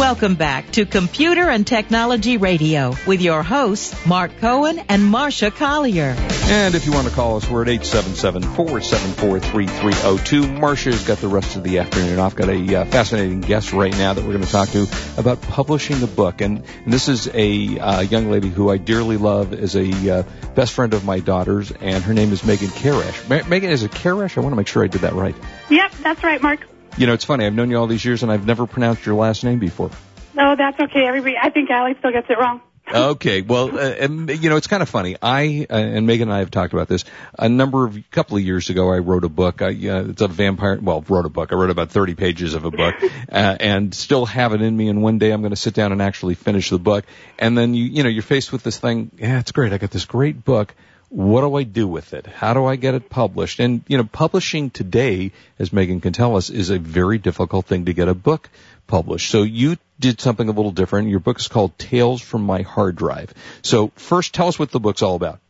Welcome back to Computer and Technology Radio with your hosts, Mark Cohen and Marsha Collier. And if you want to call us, we're at 877-474-3302. Marsha's got the rest of the afternoon off. Got a uh, fascinating guest right now that we're going to talk to about publishing a book. And, and this is a uh, young lady who I dearly love, is a uh, best friend of my daughter's, and her name is Megan Karash. Ma- Megan, is it Karash? I want to make sure I did that right. Yep, that's right, Mark. You know, it's funny. I've known you all these years, and I've never pronounced your last name before. No, that's okay. Everybody, I think Allie still gets it wrong. Okay, well, uh, and, you know, it's kind of funny. I uh, and Megan and I have talked about this a number of couple of years ago. I wrote a book. I, uh, it's a vampire. Well, wrote a book. I wrote about thirty pages of a book, uh, and still have it in me. And one day I'm going to sit down and actually finish the book. And then you, you know, you're faced with this thing. Yeah, it's great. I got this great book. What do I do with it? How do I get it published? And, you know, publishing today, as Megan can tell us, is a very difficult thing to get a book published. So you did something a little different. Your book is called Tales from My Hard Drive. So first, tell us what the book's all about.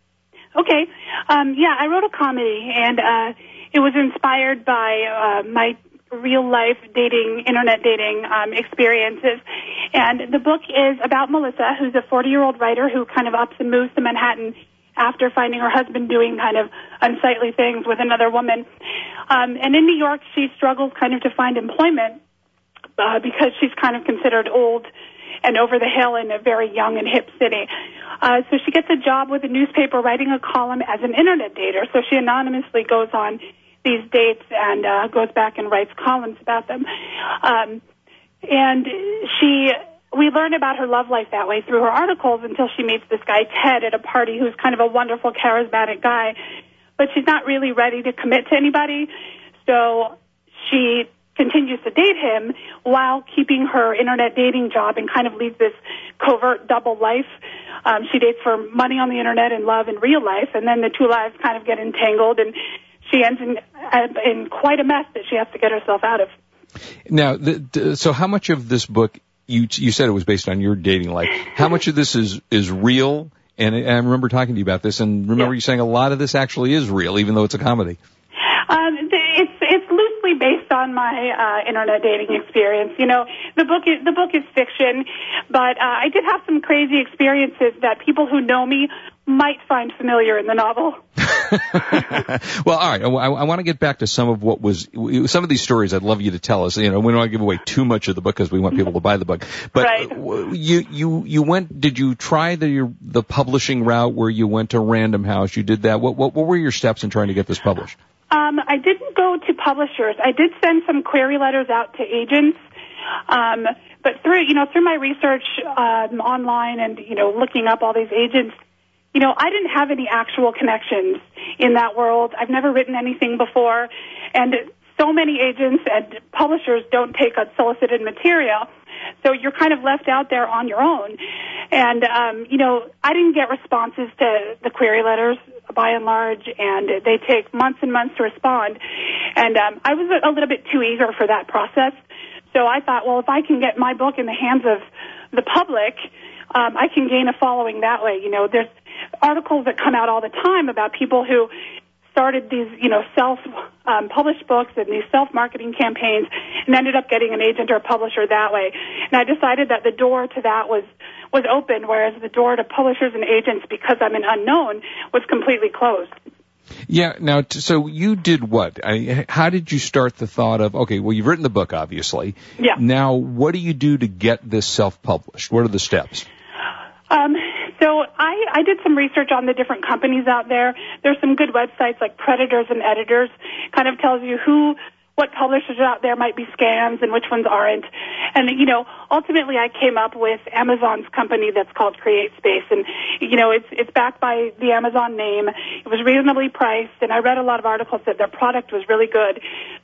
Okay. Um, yeah, I wrote a comedy, and uh, it was inspired by uh, my real life dating, internet dating um, experiences. And the book is about Melissa, who's a 40 year old writer who kind of ups and moves to Manhattan after finding her husband doing kind of unsightly things with another woman. Um, and in New York, she struggles kind of to find employment uh, because she's kind of considered old and over the hill in a very young and hip city. Uh, so she gets a job with a newspaper writing a column as an internet dater. So she anonymously goes on these dates and uh, goes back and writes columns about them. Um, and she, we learn about her love life that way through her articles until she meets this guy Ted at a party, who's kind of a wonderful, charismatic guy, but she's not really ready to commit to anybody. So she continues to date him while keeping her internet dating job and kind of leads this covert double life. Um, she dates for money on the internet and love in real life, and then the two lives kind of get entangled, and she ends in, uh, in quite a mess that she has to get herself out of. Now, the, so how much of this book you you said it was based on your dating life? How much of this is is real? And I remember talking to you about this, and remember Yeah. you saying a lot of this actually is real, even though it's a comedy. Um, th- it's it's loosely based on my uh, internet dating experience. You know, the book is the book is fiction, but uh, I did have some crazy experiences that people who know me might find familiar in the novel. well, all right. I, I want to get back to some of what was some of these stories. I'd love you to tell us. You know, we don't want to give away too much of the book because we want people to buy the book. But Right. you you you went. Did you try the the publishing route where you went to Random House? You did that. What what, what were your steps in trying to get this published? Um, I didn't go to publishers. I did send some query letters out to agents. Um, but through, you know, through my research um, online and, you know, looking up all these agents, you know, I didn't have any actual connections in that world. I've never written anything before. And so many agents and publishers don't take unsolicited material. So you're kind of left out there on your own. And, um, you know, I didn't get responses to the query letters by and large, and they take months and months to respond. And um, I was a, little bit too eager for that process. So I thought, well, if I can get my book in the hands of the public, um, I can gain a following that way. You know, there's articles that come out all the time about people who started these, you know, self-published books and these self-marketing campaigns and ended up getting an agent or a publisher that way. And I decided that the door to that was was open, whereas the door to publishers and agents, because I'm an unknown, was completely closed. Yeah. Now, t- so you did what? I, how did you start the thought of okay? Well, you've written the book, obviously. Yeah. Now, what do you do to get this self-published? What are the steps? Um, so I, I did some research on the different companies out there. There's some good websites like Predators and Editors. Kind of tells you who, what publishers out there might be scams and which ones aren't. And you know, ultimately, I came up with Amazon's company that's called CreateSpace, and you know, it's it's backed by the Amazon name. It was reasonably priced, and I read a lot of articles that their product was really good.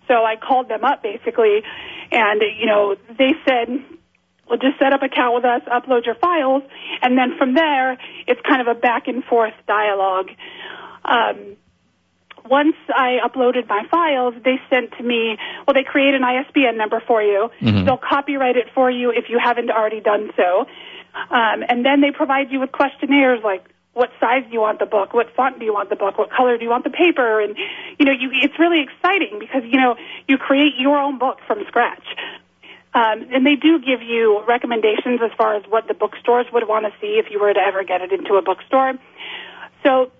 So I called them up basically, and you know, they said well, just set up an account with us, upload your files, and then from there, it's kind of a back and forth dialogue. Um, once I uploaded my files, they sent to me, well, they create an ISBN number for you. They'll copyright it for you if you haven't already done so. Um, and then they provide you with questionnaires like, what size do you want the book, what font do you want the book, what color do you want the paper, and you know, you, it's really exciting because you know you create your own book from scratch. Um, and they do give you recommendations as far as what the bookstores would want to see if you were to ever get it into a bookstore. So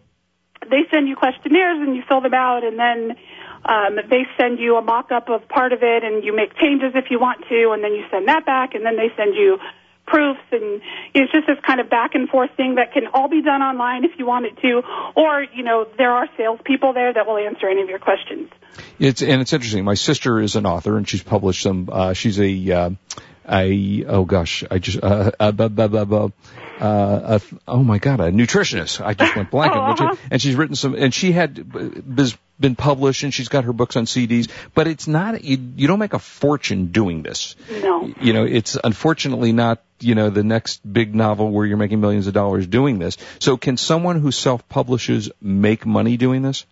they send you questionnaires and you fill them out, and then um, they send you a mock-up of part of it, and you make changes if you want to, and then you send that back, and then they send you proofs, and it's just this kind of back and forth thing that can all be done online if you want it to, or you know there are salespeople there that will answer any of your questions. It's and it's interesting. My sister is an author, and she's published some. Uh, she's a uh, a oh gosh, I just uh, uh, blah, blah, blah, uh, a, oh my god, a nutritionist. I just went blank. Oh, uh-huh. and she's written some, and she had been published, and she's got her books on CDs. But it's not you, you don't make a fortune doing this. No. You know, it's unfortunately not you know the next big novel where you're making millions of dollars doing this. So can someone who self publishes make money doing this?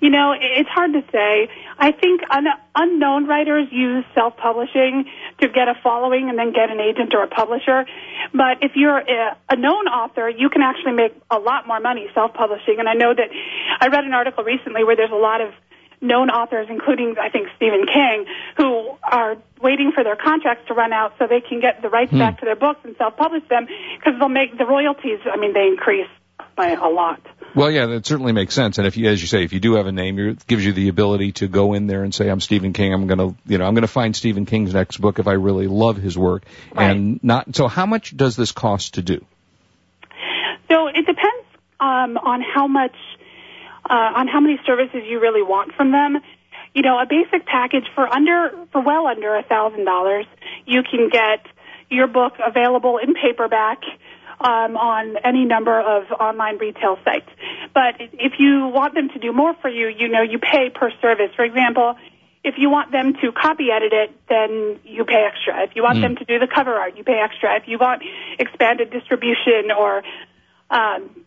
You know, it's hard to say. I think un- unknown writers use self-publishing to get a following and then get an agent or a publisher. But if you're a, a known author, you can actually make a lot more money self-publishing. And I know that I read an article recently where there's a lot of known authors, including I think Stephen King, who are waiting for their contracts to run out so they can get the rights Hmm. back to their books and self-publish them because they'll make the royalties. I mean, they increase by a lot. Well, yeah, that certainly makes sense. And if you, as you say, if you do have a name, it gives you the ability to go in there and say, "I'm Stephen King. I'm going to, you know, I'm going to find Stephen King's next book if I really love his work." Right. And not. So, how much does this cost to do? So it depends um, on how much, uh, on how many services you really want from them. You know, a basic package for under, for well under a thousand dollars, you can get your book available in paperback um, on any number of online retail sites. But if you want them to do more for you, you know, you pay per service. For example, if you want them to copy edit it, then you pay extra. If you want them to do the cover art, you pay extra. If you want expanded distribution or, um,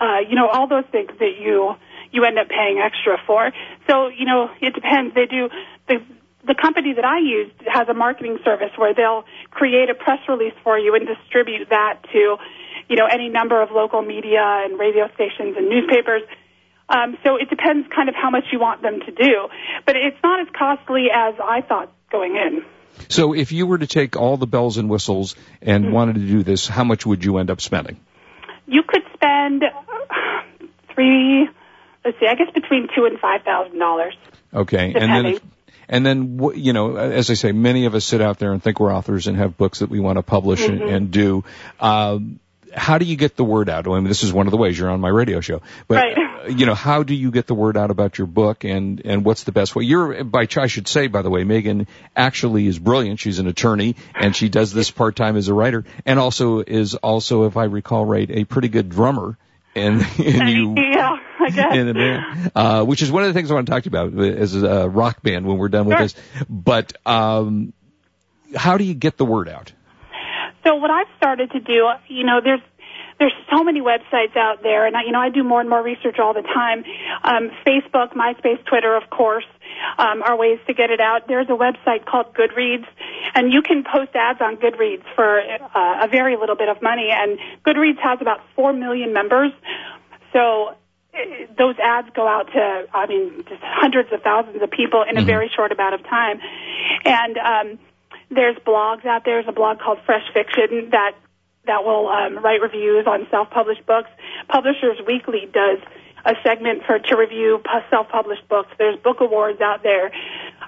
uh, you know, all those things that you you end up paying extra for. So you know, it depends. They do the the company that I use has a marketing service where they'll create a press release for you and distribute that to, you know, any number of local media and radio stations and newspapers. Um, so it depends kind of how much you want them to do. But it's not as costly as I thought going in. So, if you were to take all the bells and whistles and Hmm. wanted to do this, how much would you end up spending? You could spend three, let's see, I guess between two and five thousand dollars. Okay, and then if, and then you know, as I say, many of us sit out there and think we're authors and have books that we want to publish and, Mm-hmm. and do. Um, how do you get the word out? I mean, this is one of the ways you're on my radio show, but Right. uh, you know, how do you get the word out about your book and and what's the best way? You're by I should say, by the way, Megan actually is brilliant. She's an attorney and she does this part time as a writer, and also is also, if I recall right, a pretty good drummer. And, and you yeah, I guess. in the band, uh, which is one of the things I want to talk to you about as a rock band when we're done with Sure. this. But um, how do you get the word out? So what I've started to do, you know, there's there's so many websites out there, and I, you know, I do more and more research all the time. Um, Facebook, MySpace, Twitter, of course, um, are ways to get it out. There's a website called Goodreads, and you can post ads on Goodreads for uh, a very little bit of money. And Goodreads has about four million members, so those ads go out to, I mean, just hundreds of thousands of people in a very short amount of time. And um, there's blogs out there. There's a blog called Fresh Fiction that that will um, write reviews on self-published books. Publishers Weekly does a segment for to review self-published books. There's book awards out there.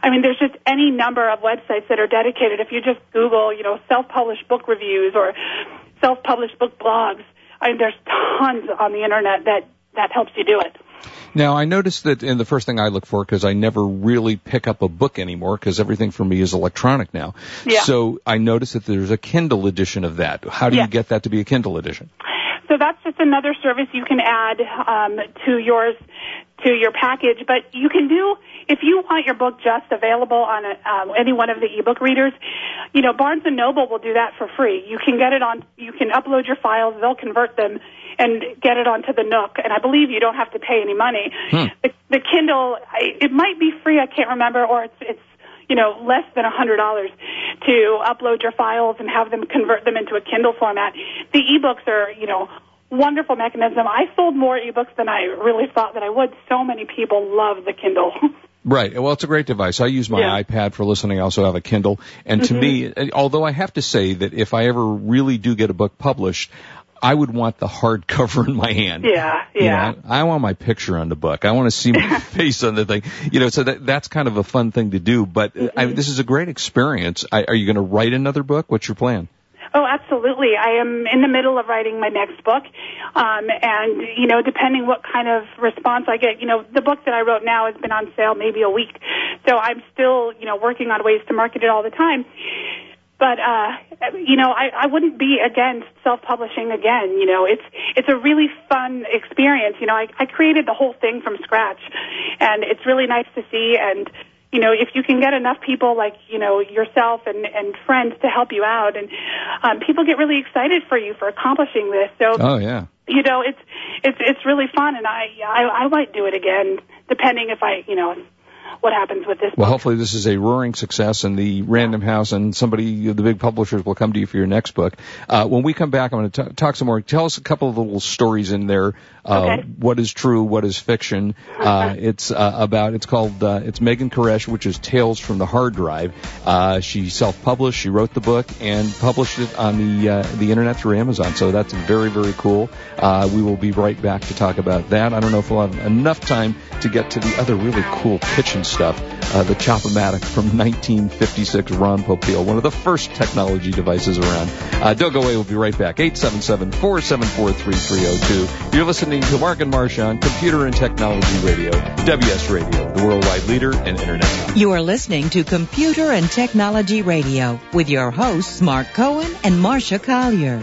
I mean, there's just any number of websites that are dedicated. If you just Google, you know, self-published book reviews or self-published book blogs, I mean, there's tons on the internet that that helps you do it. Now, I noticed that in the first thing I look for, because I never really pick up a book anymore, because everything for me is electronic now. Yeah. So I noticed that there's a Kindle edition of that. How do Yeah. you get that to be a Kindle edition? So that's just another service you can add um, to yours to your package. But you can do if you want your book just available on a, um, any one of the ebook readers. You know, Barnes and Noble will do that for free. You can get it on. You can upload your files. They'll convert them and get it onto the Nook. And I believe you don't have to pay any money. Hmm. The, the Kindle, I, it might be free. I can't remember, or it's it's you know, less than a hundred dollars to upload your files and have them convert them into a Kindle format. The ebooks are, you know, wonderful mechanism. I sold more ebooks than I really thought that I would. So many people love the Kindle. Right. Well, it's a great device. I use my Yeah. iPad for listening. I also have a Kindle. And to me, although I have to say that if I ever really do get a book published, I would want the hardcover in my hand. Yeah, You yeah. know, I want my picture on the book. I want to see my face on the thing. You know, so that that's kind of a fun thing to do. But uh, I this is a great experience. I, are you going to write another book? What's your plan? Oh, absolutely. I am in the middle of writing my next book. Um, and, you know, depending what kind of response I get, you know, the book that I wrote now has been on sale maybe a week. So I'm still, you know, working on ways to market it all the time. But, uh, you know, I, I wouldn't be against self-publishing again. You know, it's, it's a really fun experience. You know, I, I created the whole thing from scratch and it's really nice to see and, you know, if you can get enough people like, you know, yourself and, and friends to help you out and, um, people get really excited for you for accomplishing this. So, Oh yeah. you know, it's, it's, it's really fun and I, I, I might do it again depending if I, you know, what happens with this Well, book. hopefully this is a roaring success, and the Random House and somebody, the big publishers, will come to you for your next book. Uh, when we come back, I'm going to talk some more. Tell us a couple of little stories in there. Uh, Okay. What is true? What is fiction? Uh, it's uh, about. It's called. Uh, it's Megan Karash, which is Tales from the Hard Drive. Uh, she self-published. She wrote the book and published it on the uh, the internet through Amazon. So that's very very cool. Uh, we will be right back to talk about that. I don't know if we'll have enough time to get to the other really cool kitchen stuff. Uh, the Chopomatic from 1956, Ron Popeil, one of the first technology devices around. Uh, don't go away. We'll be right back. 877-474-3302. You're listening to Mark and Marsha on Computer and Technology Radio, WS Radio, the worldwide leader in Internet. You are listening to Computer and Technology Radio with your hosts Mark Cohen and Marsha Collier.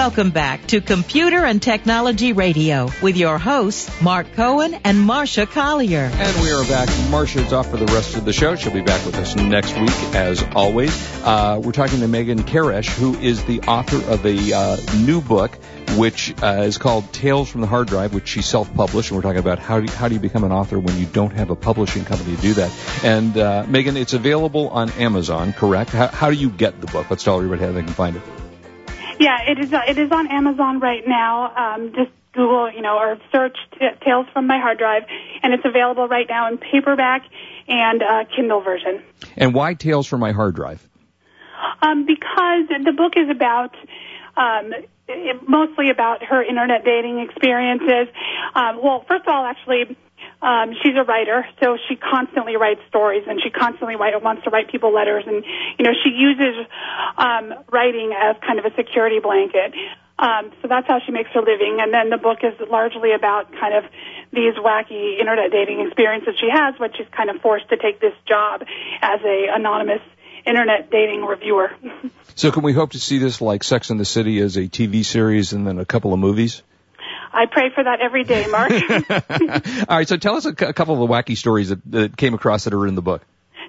Welcome back to Computer and Technology Radio with your hosts, Mark Cohen and Marsha Collier. And we are back. Marsha's off for the rest of the show. She'll be back with us next week, as always. Uh, we're talking to Megan Karash, who is the author of a uh, new book, which uh, is called Tales from the Hard Drive, which she self-published. And we're talking about how do, you, how do you become an author when you don't have a publishing company to do that. And uh, Megan, it's available on Amazon, correct? How, how do you get the book? Let's tell everybody how they can find it. Yeah, it is. Uh, it is on Amazon right now. Um, just Google, you know, or search t- Tales from My Hard Drive, and it's available right now in paperback and uh, Kindle version. And why Tales from My Hard Drive? Um, because the book is about um, it, mostly about her internet dating experiences. Um, well, first of all, actually, um, she's a writer, so she constantly writes stories, and she constantly write, wants to write people letters, and you know she uses um, writing as kind of a security blanket. Um, so that's how she makes her living, and then the book is largely about kind of these wacky internet dating experiences she has, when she's kind of forced to take this job as a anonymous internet dating reviewer. So can we hope to see this like Sex and the City as a TV series and then a couple of movies? I pray for that every day, Mark. All right, so tell us a, a couple of the wacky stories that, that came across that are in the book.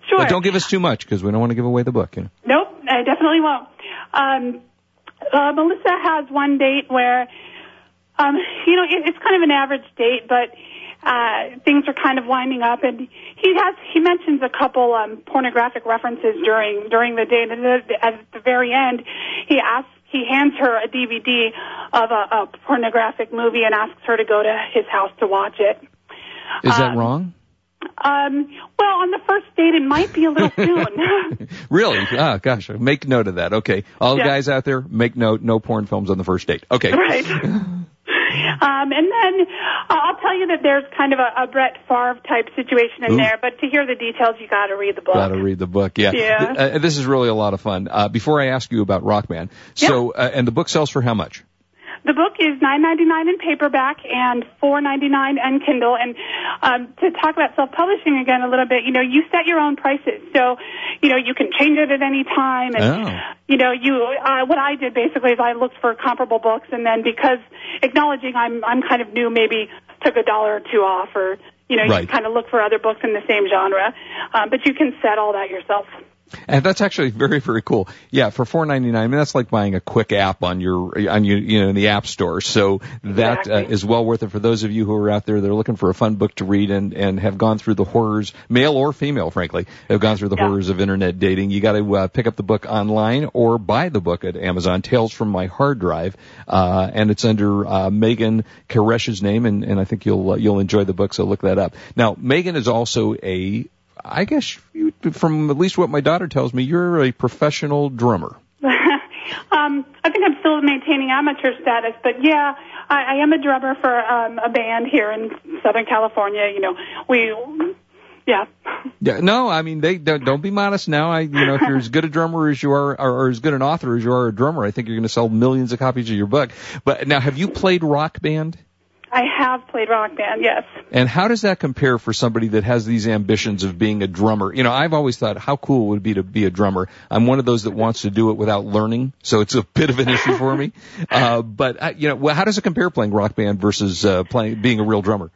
sure. But don't give us too much because we don't want to give away the book. You know. Nope, I definitely won't. Um, uh, Melissa has one date where, um, you know, it, it's kind of an average date, but uh, things are kind of winding up, and he has he mentions a couple um, pornographic references during during the date, and at the, at the very end, he asks he hands her a DVD of a, a pornographic movie and asks her to go to his house to watch it. Is that Um, wrong? Um, well, on the first date, it might be a little soon. Really? Ah, gosh. Make note of that. Okay. All Yeah. guys out there, make note. No porn films on the first date. Okay. right. Um, and then uh, I'll tell you that there's kind of a, a Brett Favre type situation in Ooh. there, but to hear the details, you got to read the book. Got to read the book. Yeah. Yeah. Uh, this is really a lot of fun. Uh, before I ask you about Rock Band, so uh, and the book sells for how much? The book is nine ninety nine in paperback and four ninety nine on Kindle. And um, to talk about self publishing again a little bit, you know, you set your own prices, so you know you can change it at any time. And Oh. you know, you uh, what I did basically is I looked for comparable books, and then because acknowledging I'm I'm kind of new, maybe took a dollar or two off, or you know, Right. you kind of look for other books in the same genre. Um, but you can set all that yourself. And that's actually very, very cool. Yeah, for four ninety nine. I mean, that's like buying a quick app on your on you you know in the app store. So that uh, is well worth it for those of you who are out there that are looking for a fun book to read and and have gone through the horrors, male or female, frankly, have gone through the Yeah. horrors of internet dating. You got to uh, pick up the book online or buy the book at Amazon. Tales from My Hard Drive, uh, and it's under uh, Megan Karash's name, and and I think you'll uh, you'll enjoy the book. So look that up. Now, Megan is also a I guess you, from at least what my daughter tells me, you're a professional drummer. um, I think I'm still maintaining amateur status, but yeah, I, I am a drummer for um, a band here in Southern California. You know, we, yeah. Yeah, no, I mean they don't, don't be modest now. I, you know, if you're as good a drummer as you are, or, or as good an author as you are a drummer, I think you're going to sell millions of copies of your book. But now, have you played rock band? I have played rock band, yes. And how does that compare for somebody that has these ambitions of being a drummer? You know, I've always thought how cool it would be to be a drummer. I'm one of those that wants to do it without learning, so it's a bit of an issue for me. Uh, but uh, you know, well, how does it compare playing rock band versus uh, playing being a real drummer?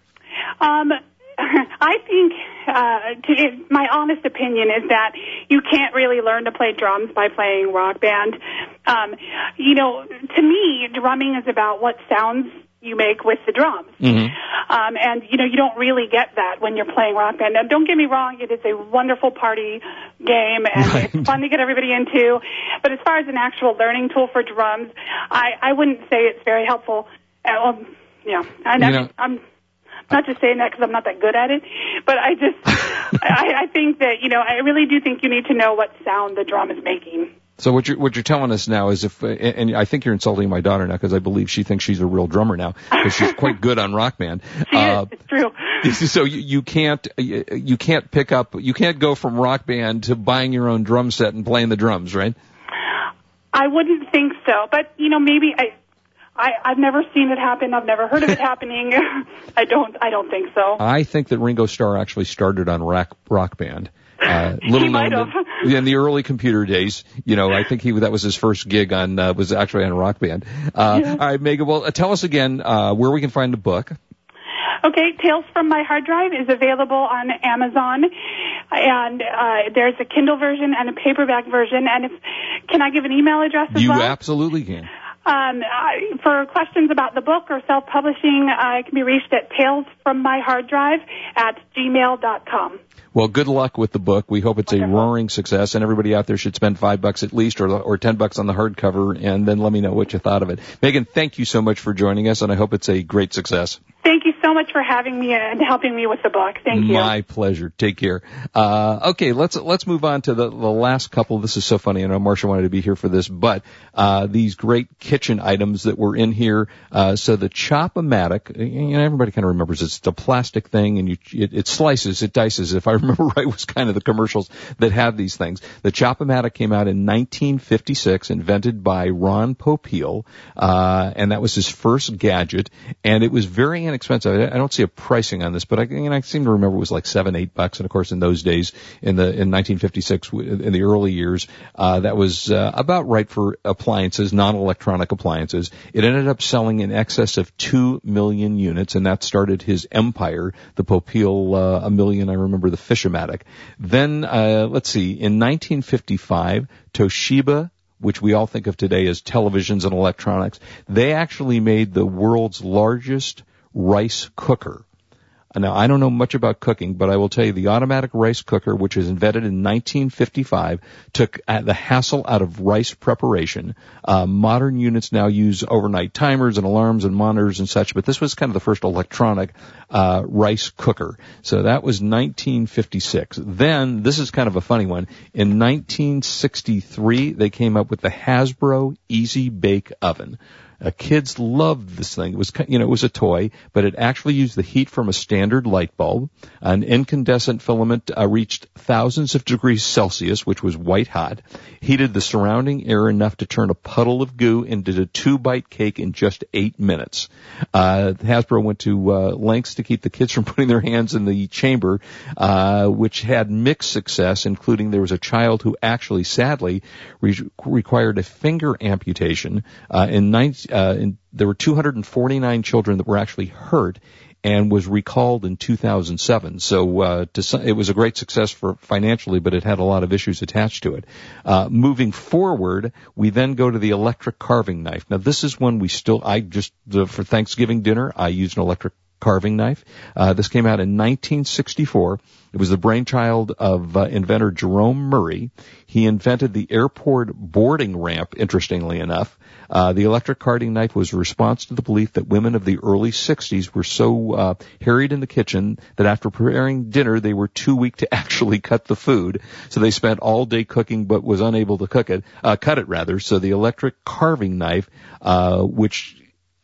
Um, I think, uh, to, my honest opinion is that you can't really learn to play drums by playing rock band. Um, you know, to me, drumming is about what sounds you make with the drums. Mm-hmm. Um, and you know, you don't really get that when you're playing rock band. Now, don't get me wrong; it is a wonderful party game, and Right. it's fun to get everybody into. But as far as an actual learning tool for drums, I, I wouldn't say it's very helpful. Well, yeah, You I, know- I'm not just saying that because I'm not that good at it, but I just, I, I think that you know, I really do think you need to know what sound the drum is making. So what you're what you're telling us now is if, uh, and I think you're insulting my daughter now because I believe she thinks she's a real drummer now because she's quite good on Rock Band. She Uh, is, it's true. so you, you can't you you can't pick up you can't go from Rock Band to buying your own drum set and playing the drums, right? I wouldn't think so, but you know, maybe I. I, I've never seen it happen. I've never heard of it happening. I don't. I don't think so. I think that Ringo Starr actually started on rock rock band. Uh, little He might known in the early computer days, you know, I think he that was his first gig on uh, was actually on a Rock Band. Uh, All right, Megan. Well, uh, tell us again uh, where we can find the book. Okay, Tales from My Hard Drive is available on Amazon, and uh, there's a Kindle version and a paperback version. And if can I give an email address as You well? absolutely can. Um, I, for questions about the book or self-publishing, uh, it can be reached at talesfrommyharddrive at gmail.com. Well, good luck with the book. We hope it's a roaring success, and everybody out there should spend five bucks at least, or or ten bucks on the hardcover, and then let me know what you thought of it. Megan, thank you so much for joining us, and I hope it's a great success. Thank you so much for having me and helping me with the book. Thank you. My pleasure. Take care. Uh, okay, let's let's move on to the, the last couple. This is so funny. I know Marsha wanted to be here for this, but uh, these great kitchen items that were in here. Uh, so the Chop-O-Matic, you know, everybody kind of remembers it's the plastic thing, and you it, it slices, it dices. If I remember right, was kind of the commercials that had these things. The Chop-O-Matic came out in 1956, invented by Ron Popeil, uh, and that was his first gadget, and it was very inexpensive. I I don't see a pricing on this, but I, you know, I seem to remember it was like seven, eight bucks. And of course, in those days, in the in 1956, in the early years, uh, that was uh, about right for appliances, non-electronic appliances. It ended up selling in excess of two million units, and that started his empire. The Popeil uh, a million. I remember the Fishermatic. Then uh, let's see, in 1955, Toshiba which we all think of today as televisions and electronics, they actually made the world's largest rice cooker. Now, I don't know much about cooking, but I will tell you the automatic rice cooker, which was invented in 1955, took the hassle out of rice preparation. Uh, modern units now use overnight timers and alarms and monitors and such, but this was kind of the first electronic uh, rice cooker. So that was 1956. Then, this is kind of a funny one. In 1963, they came up with the Hasbro Easy Bake Oven. Uh, kids loved this thing. It was, you know, it was a toy, but it actually used the heat from a standard light bulb. An incandescent filament uh, reached thousands of degrees Celsius, which was white hot, heated the surrounding air enough to turn a puddle of goo into a two-bite cake in just eight minutes. Uh, Hasbro went to uh, lengths to keep the kids from putting their hands in the chamber, uh, which had mixed success, including there was a child who actually, sadly, re- required a finger amputation uh, in 19 uh, in, there were 249 children that were actually hurt and was recalled in 2007. So uh, it was a great success for financially, but it had a lot of issues attached to it. Uh, moving forward, we then go to the electric carving knife. Now this is one we still. I just the, for Thanksgiving dinner I used an electric carving knife. Uh, this came out in 1964. It was the brainchild of uh, inventor Jerome Murray. He invented the airport boarding ramp, interestingly enough. Uh, the electric carving knife was a response to the belief that women of the early 60s were so uh, harried in the kitchen that after preparing dinner they were too weak to actually cut the food. So they spent all day cooking but was unable to cook it, uh, cut it rather. So the electric carving knife, uh, which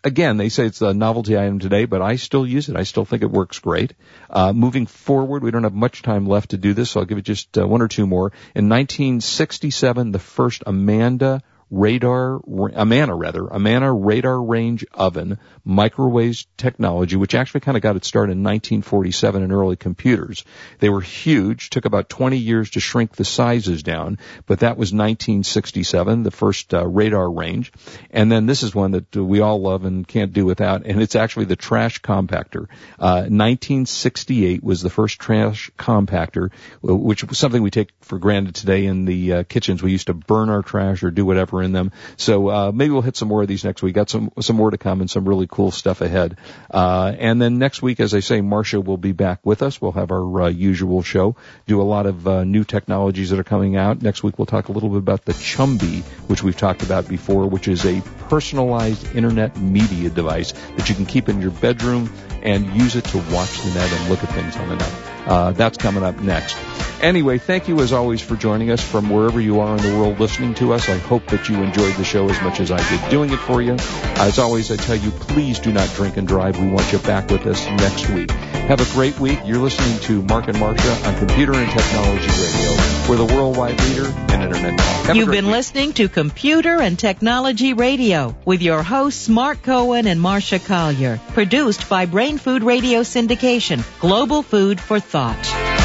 again, they say it's a novelty item today, but I still use it. I still think it works great. Uh, moving forward, we don't have much time left to do this, so I'll give it just uh, one or two more. In 1967, the first Amanda radar, Amana rather, Amana radar range oven, microwave technology, which actually kind of got its start in 1947 in early computers. They were huge, took about 20 years to shrink the sizes down, but that was 1967, the first uh, radar range. And then this is one that we all love and can't do without, and it's actually the trash compactor. Uh, 1968 was the first trash compactor, which was something we take for granted today in the uh, kitchens. We used to burn our trash or do whatever in them. So uh, maybe we'll hit some more of these next week. Got some some more to come and some really cool stuff ahead. Uh, and then next week, as I say, Marsha will be back with us. We'll have our uh, usual show. Do a lot of uh, new technologies that are coming out. Next week, we'll talk a little bit about the Chumby, which we've talked about before, which is a personalized internet media device that you can keep in your bedroom and use it to watch the net and look at things on the net. Uh, that's coming up next. Anyway, thank you as always for joining us from wherever you are in the world listening to us. I hope that you enjoyed the show as much as I did doing it for you. As always, I tell you, please do not drink and drive. We want you back with us next week. Have a great week. You're listening to Mark and Marsha on Computer and Technology Radio. We're the worldwide leader in Internet talk. You've been week. listening to Computer and Technology Radio with your hosts Mark Cohen and Marsha Collier. Produced by Brain Food Radio Syndication, Global Food for Thought.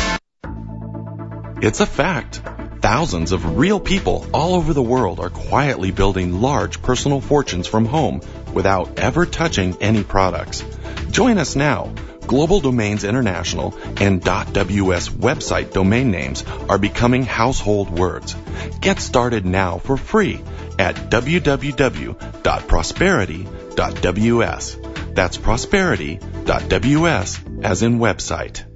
It's a fact. Thousands of real people all over the world are quietly building large personal fortunes from home without ever touching any products. Join us now. Global Domains International and .ws website domain names are becoming household words. Get started now for free at www.prosperity.ws. That's prosperity.ws as in website.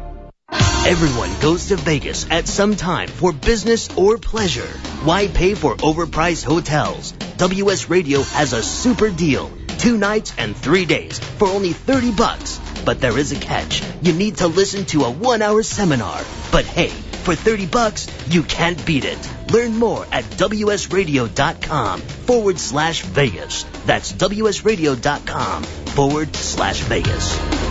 Everyone goes to Vegas at some time for business or pleasure. Why pay for overpriced hotels? WS Radio has a super deal. Two nights and three days for only 30 bucks. But there is a catch. You need to listen to a one hour seminar. But hey, for 30 bucks, you can't beat it. Learn more at WSRadio.com forward slash Vegas. That's WSRadio.com forward slash Vegas.